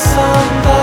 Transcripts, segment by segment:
somebody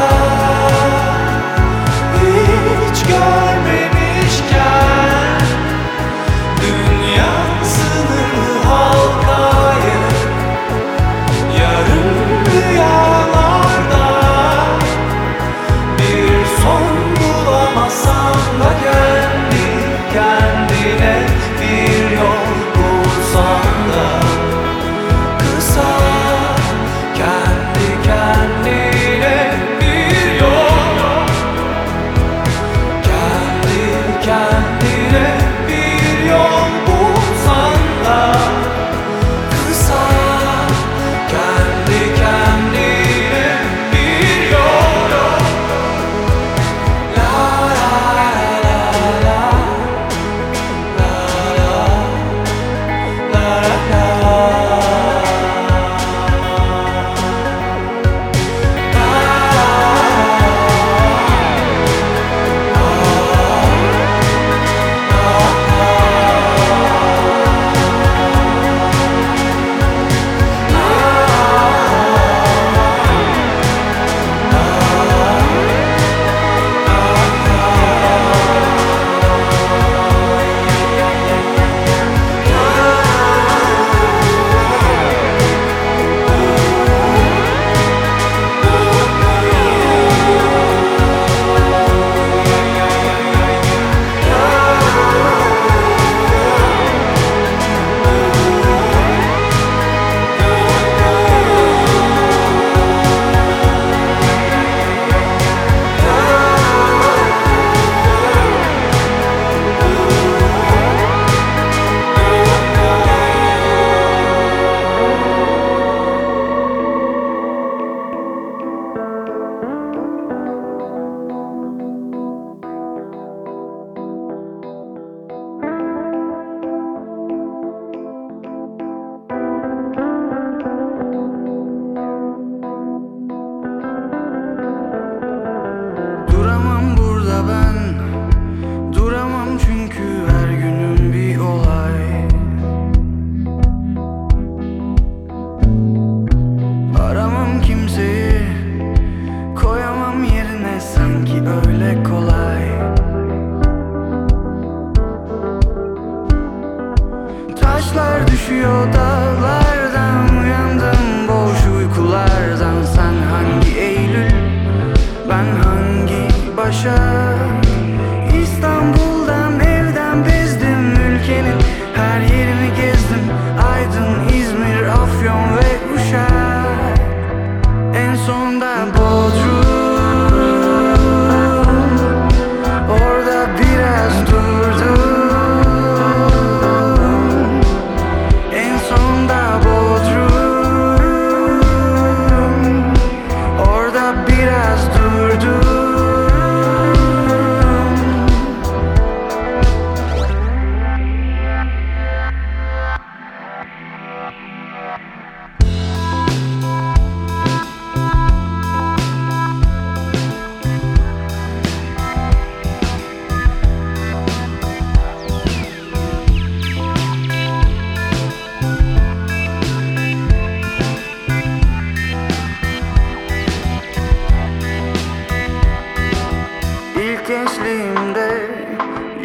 gençliğimde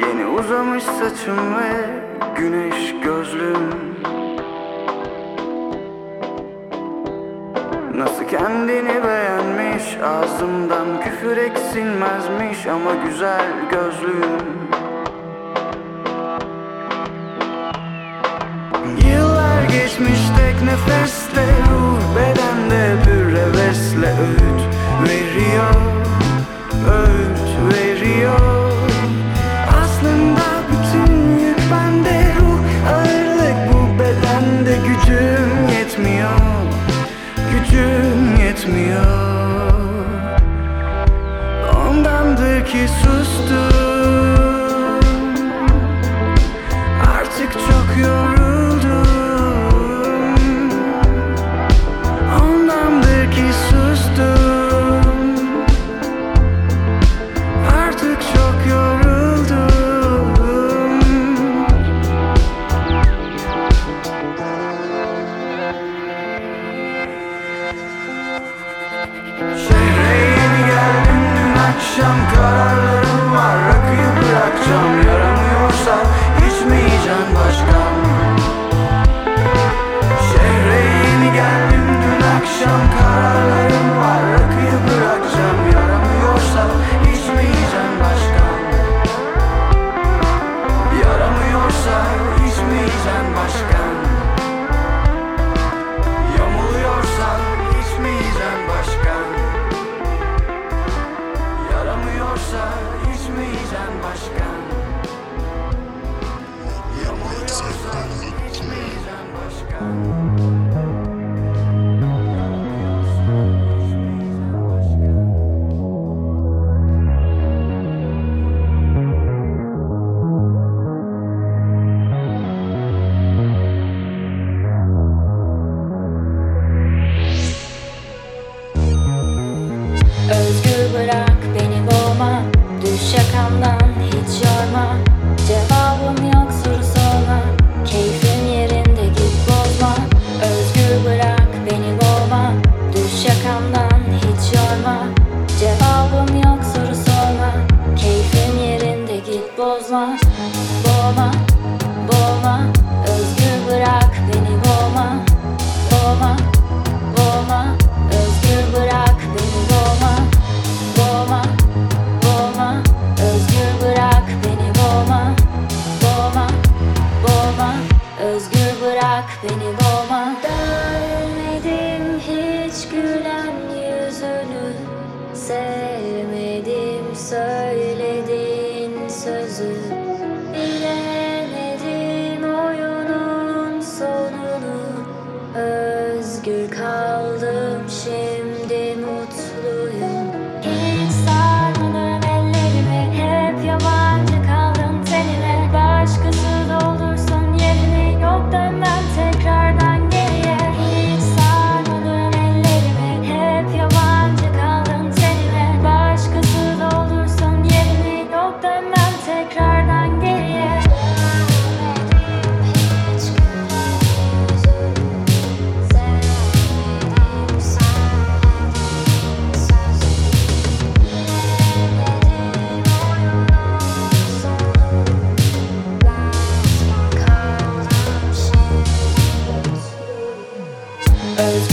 Yeni uzamış saçım ve güneş gözlüm Nasıl kendini beğenmiş Ağzımdan küfür eksilmezmiş Ama güzel gözlüm Yıllar geçmiş tek nefeste as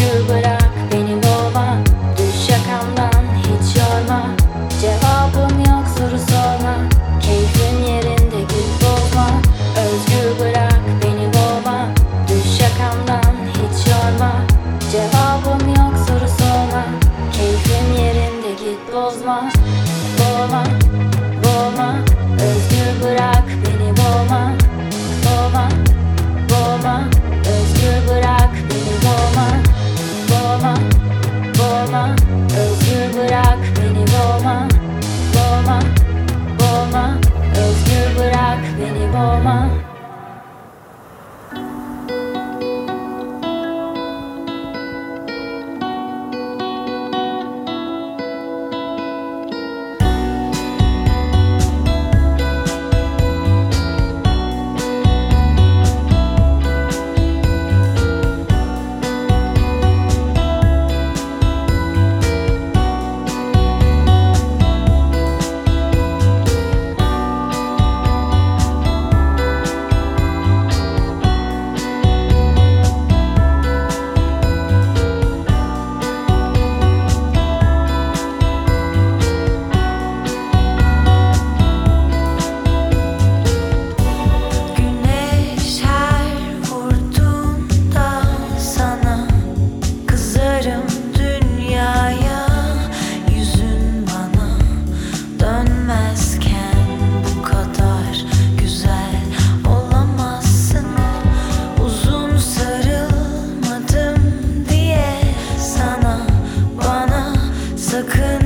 Sakın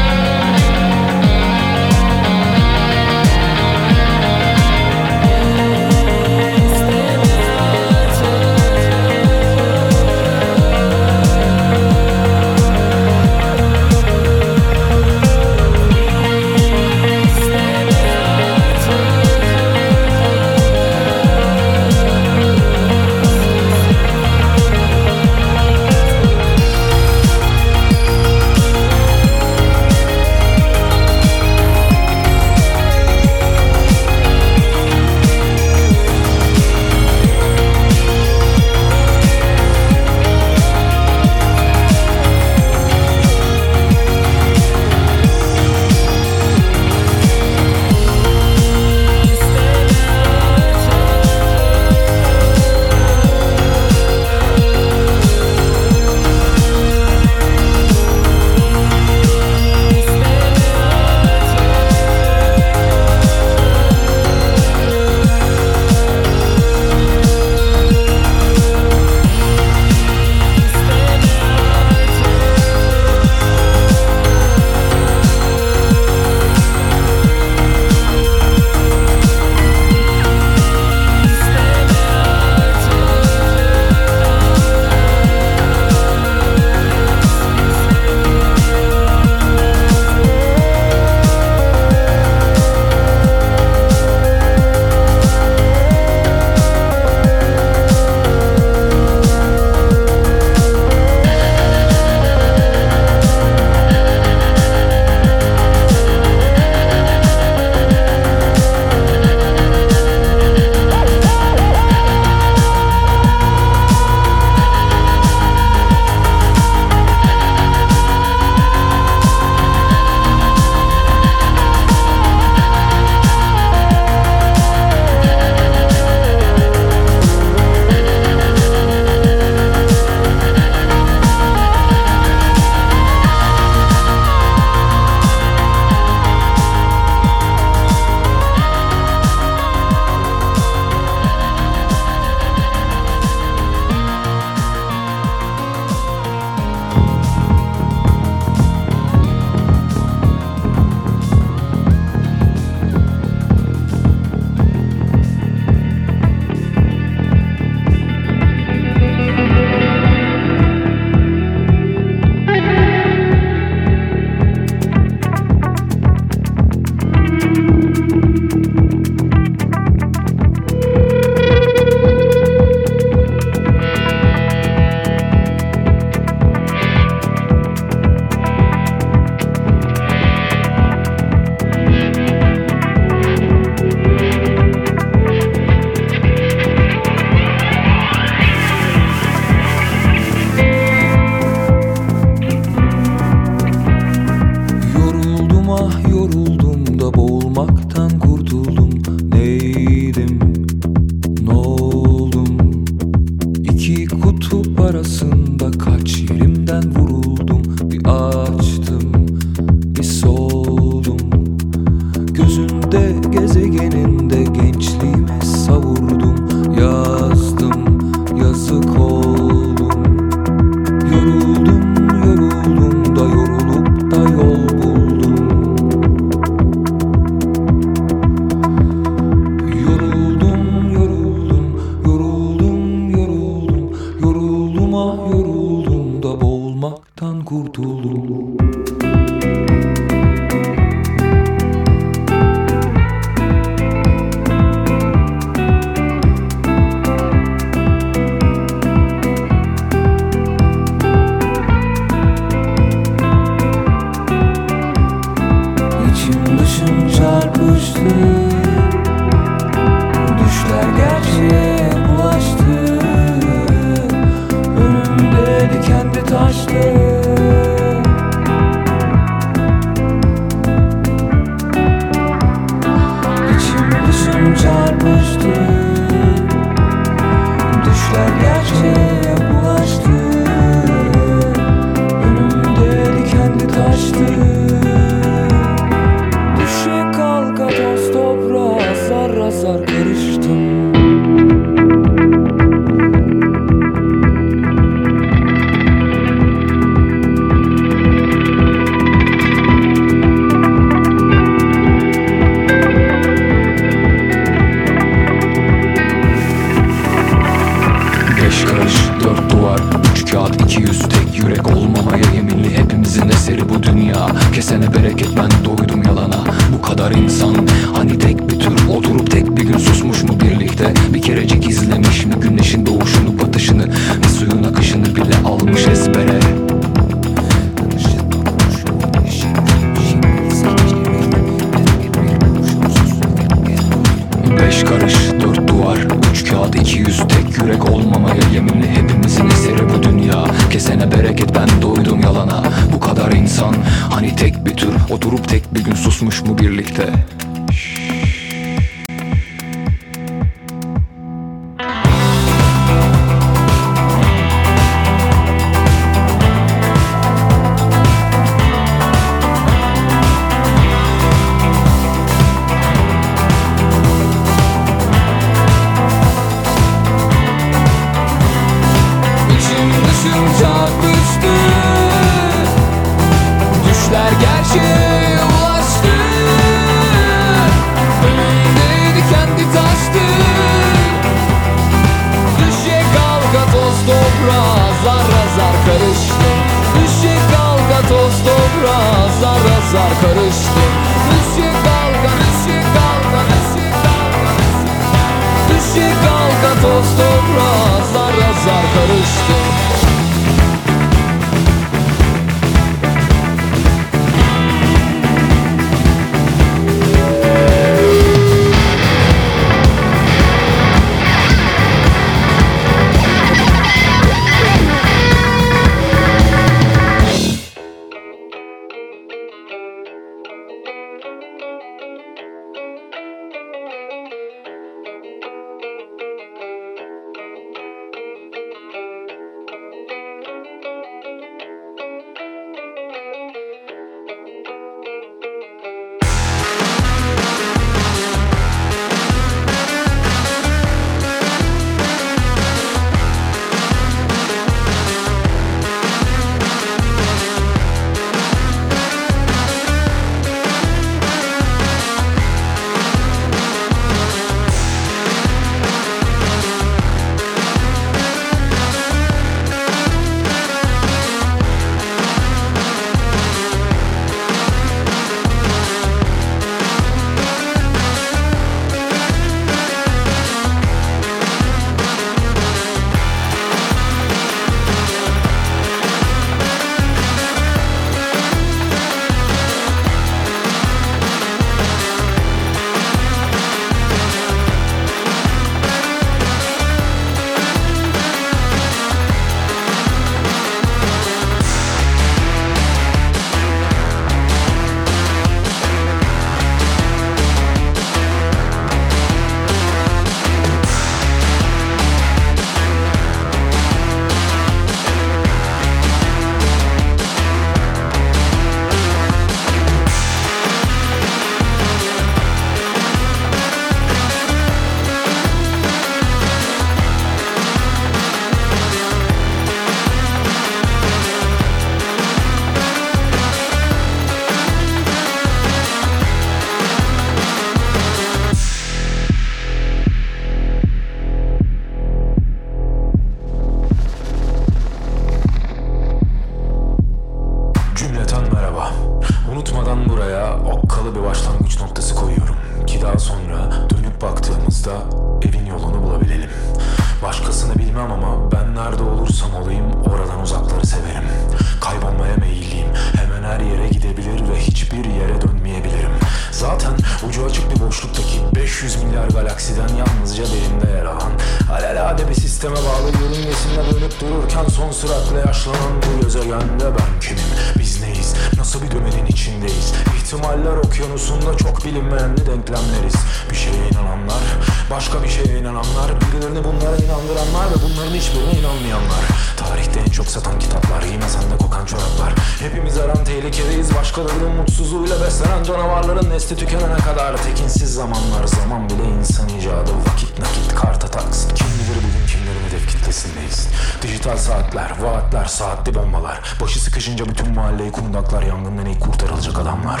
nesli tükenene kadar tekinsiz zamanlar zaman bile insan icadı. Vakit nakit karta taksın kim bilir bugün kimlerin hedef kitlesindeyiz. Dijital saatler vaatler saatli bombalar. Başı sıkışınca bütün mahalleyi kundaklar yangından ilk kurtarılacak adamlar.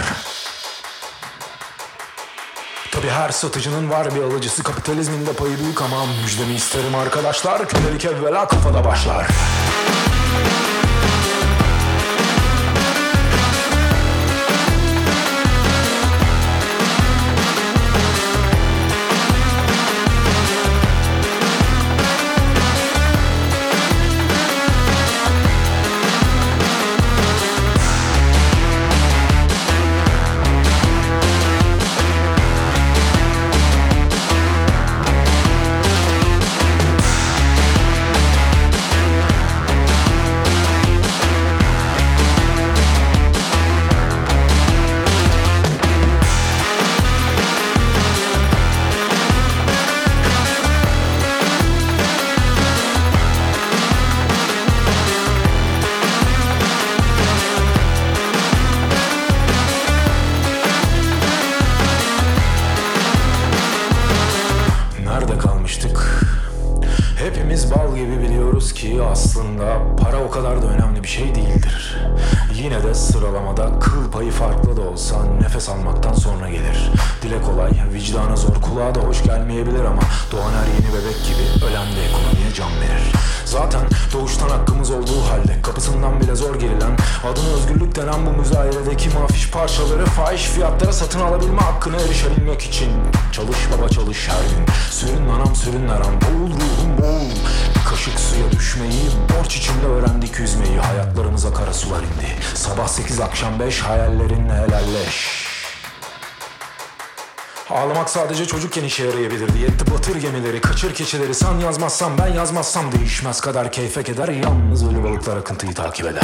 Tabi her satıcının var bir alıcısı. Kapitalizmin de payı büyük ama müjdemi isterim arkadaşlar. Kölelik evvela kafada başlar. düşmeyi Borç içinde öğrendik yüzmeyi. Hayatlarımıza kara sular indi. Sabah sekiz akşam beş hayallerinle helalleş. Ağlamak sadece çocukken işe yarayabilirdi Yetti batır gemileri, kaçır keçileri. Sen yazmazsan ben yazmazsam değişmez. Kadar keyfe keder Yalnız ölü balıklar akıntıyı takip eder.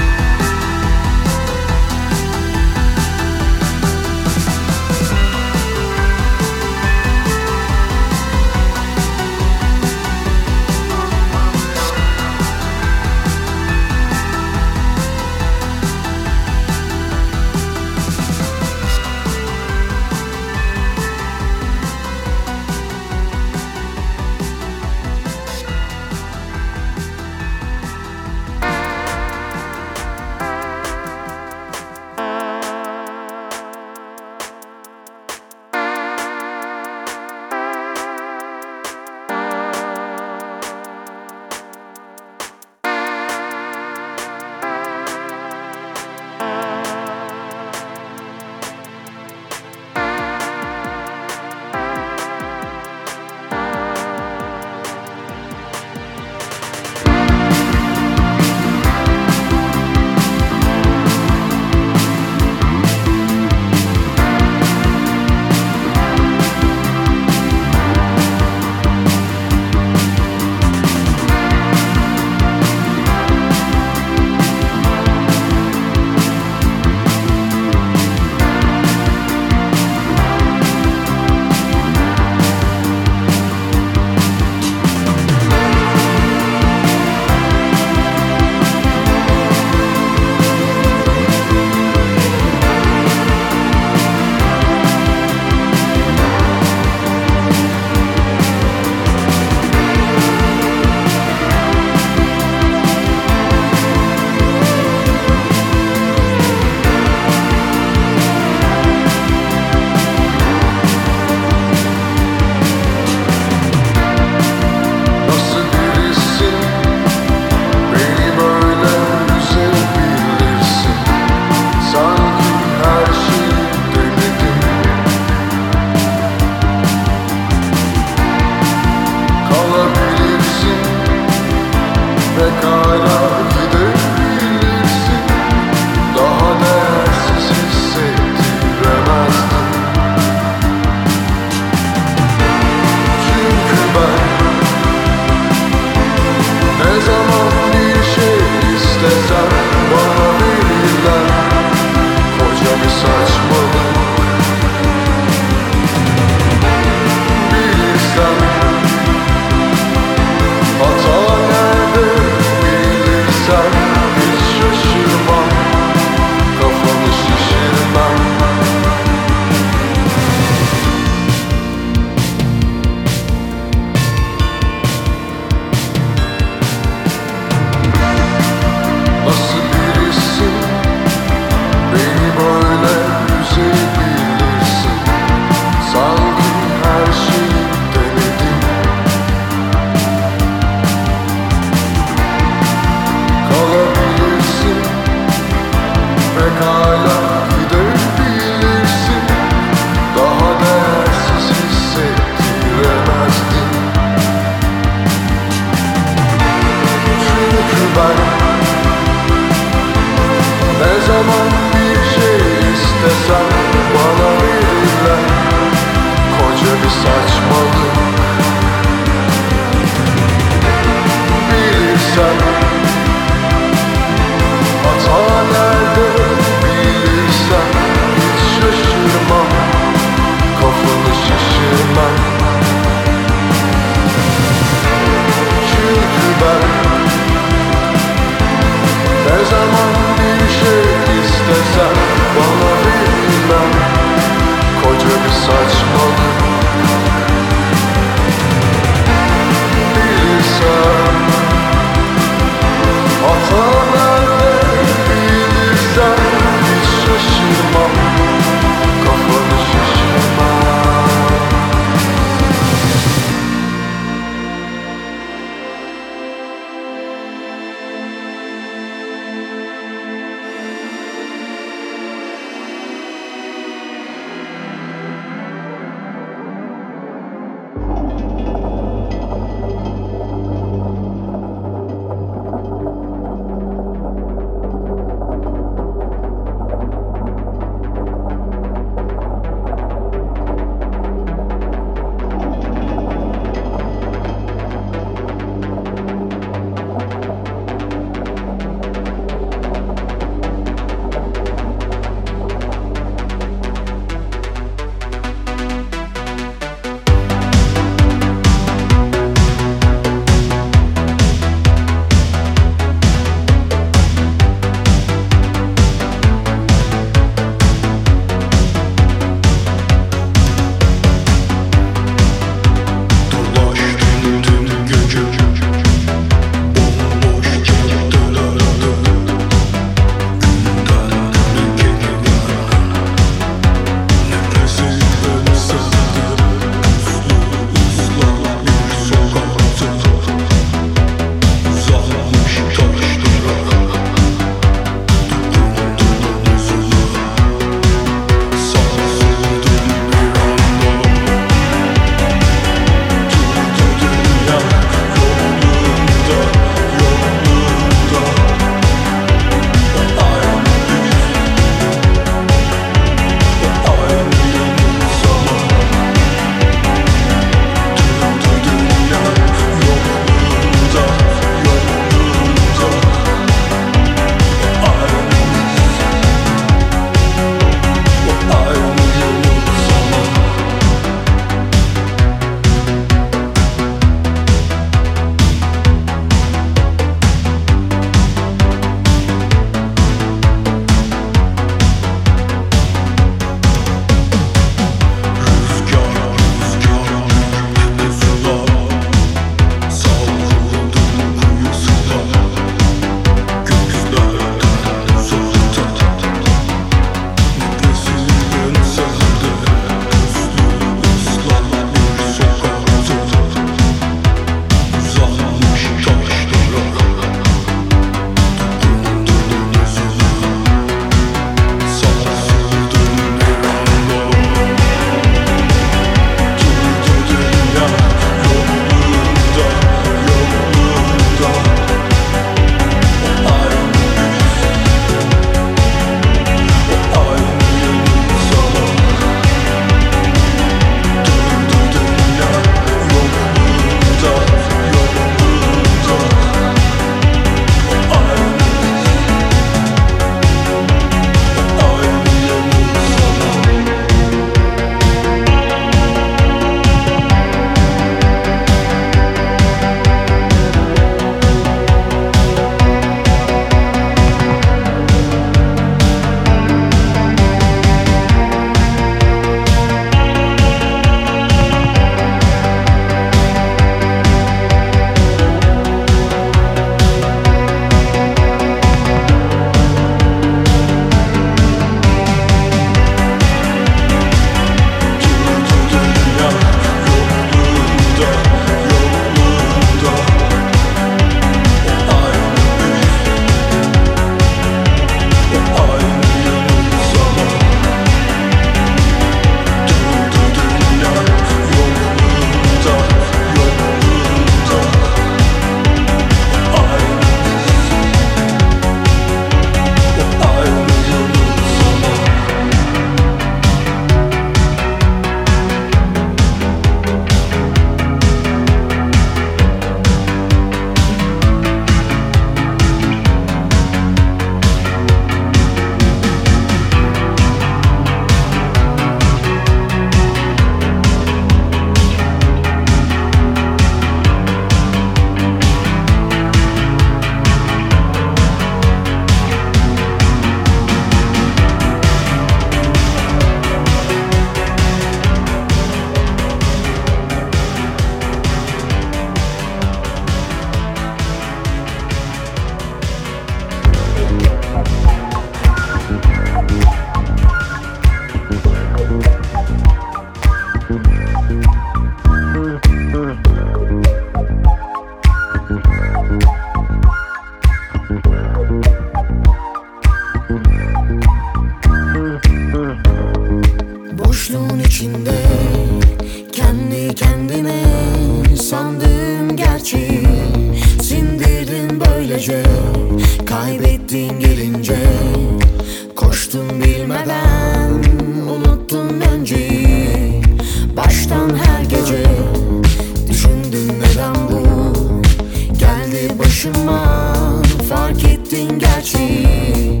Gerçeği.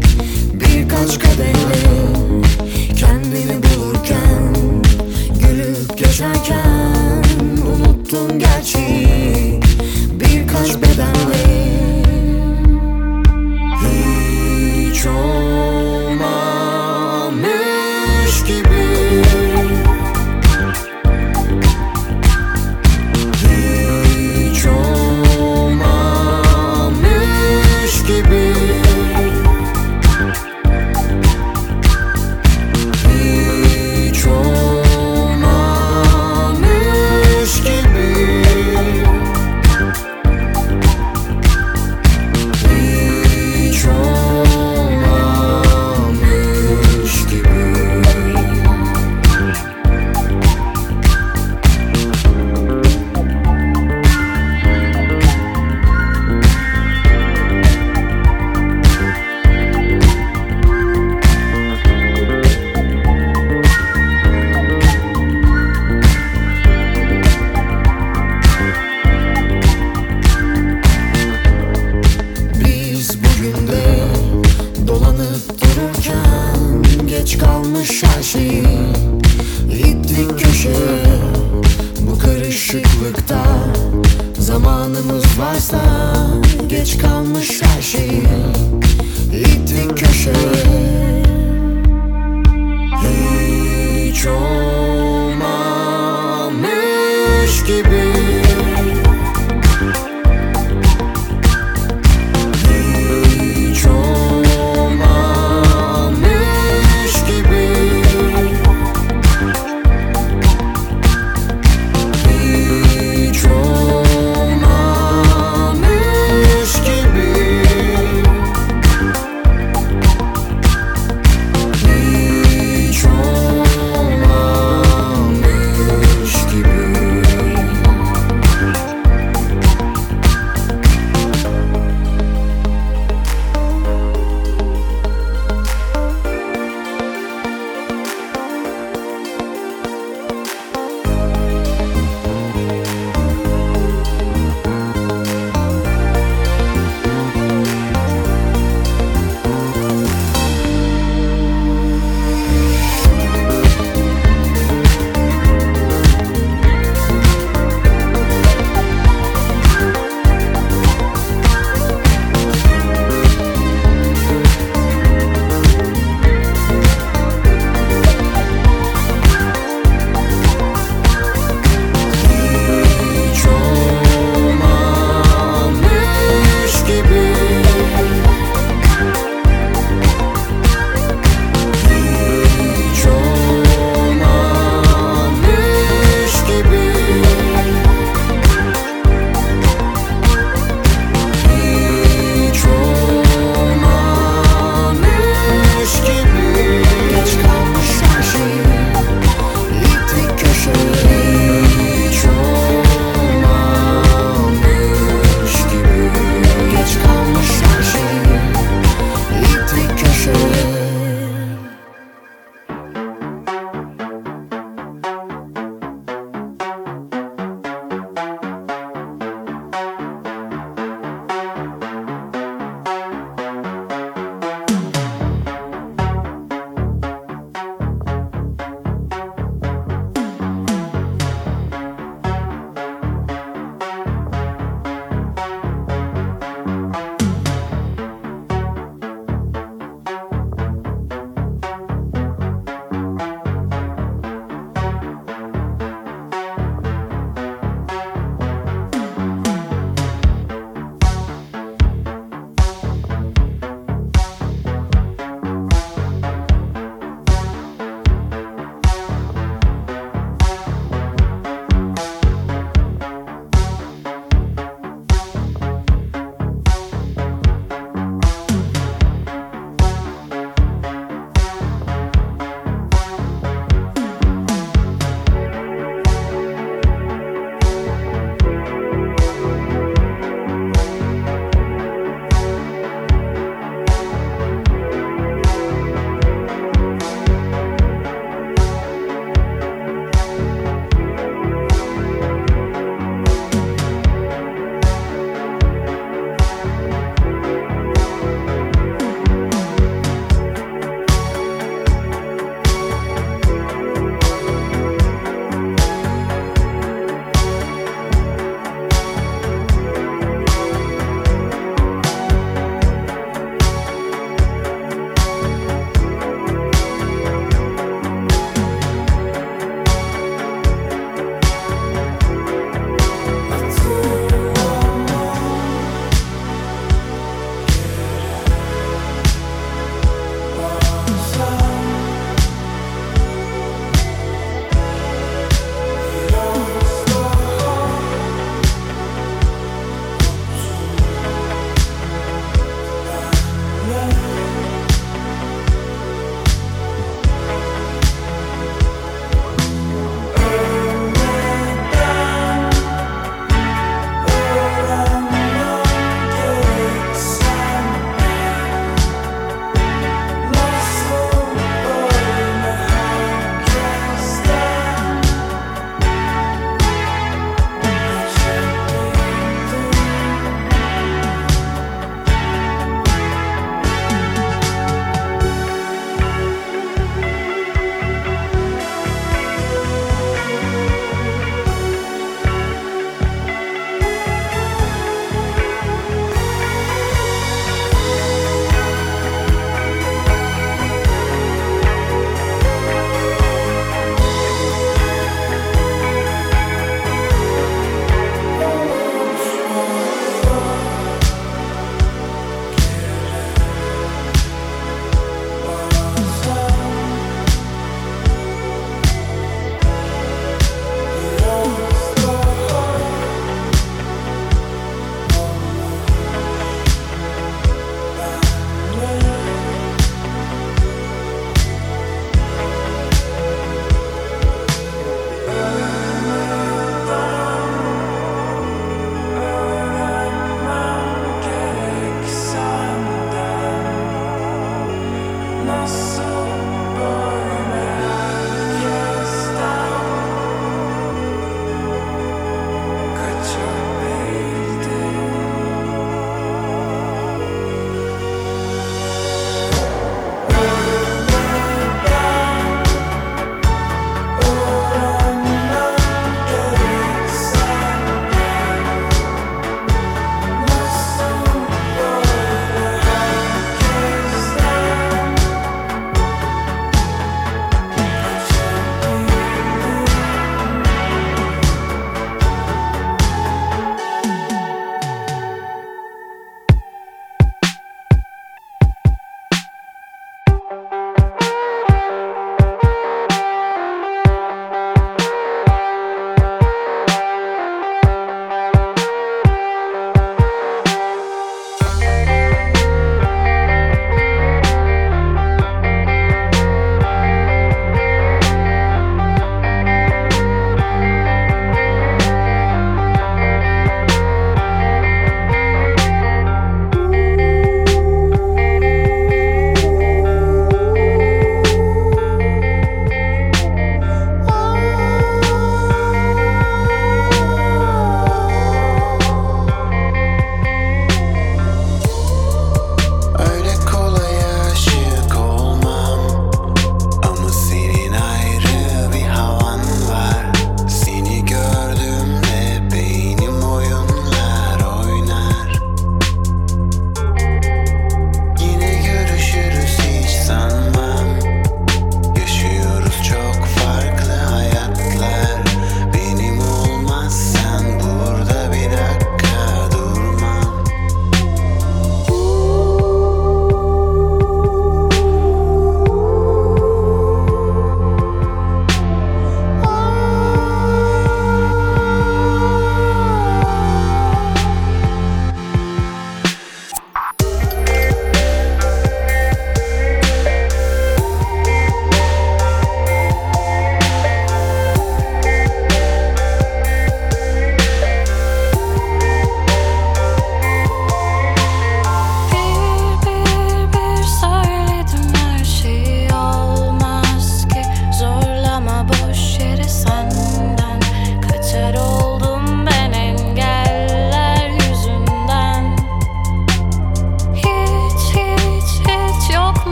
Birkaç kadehle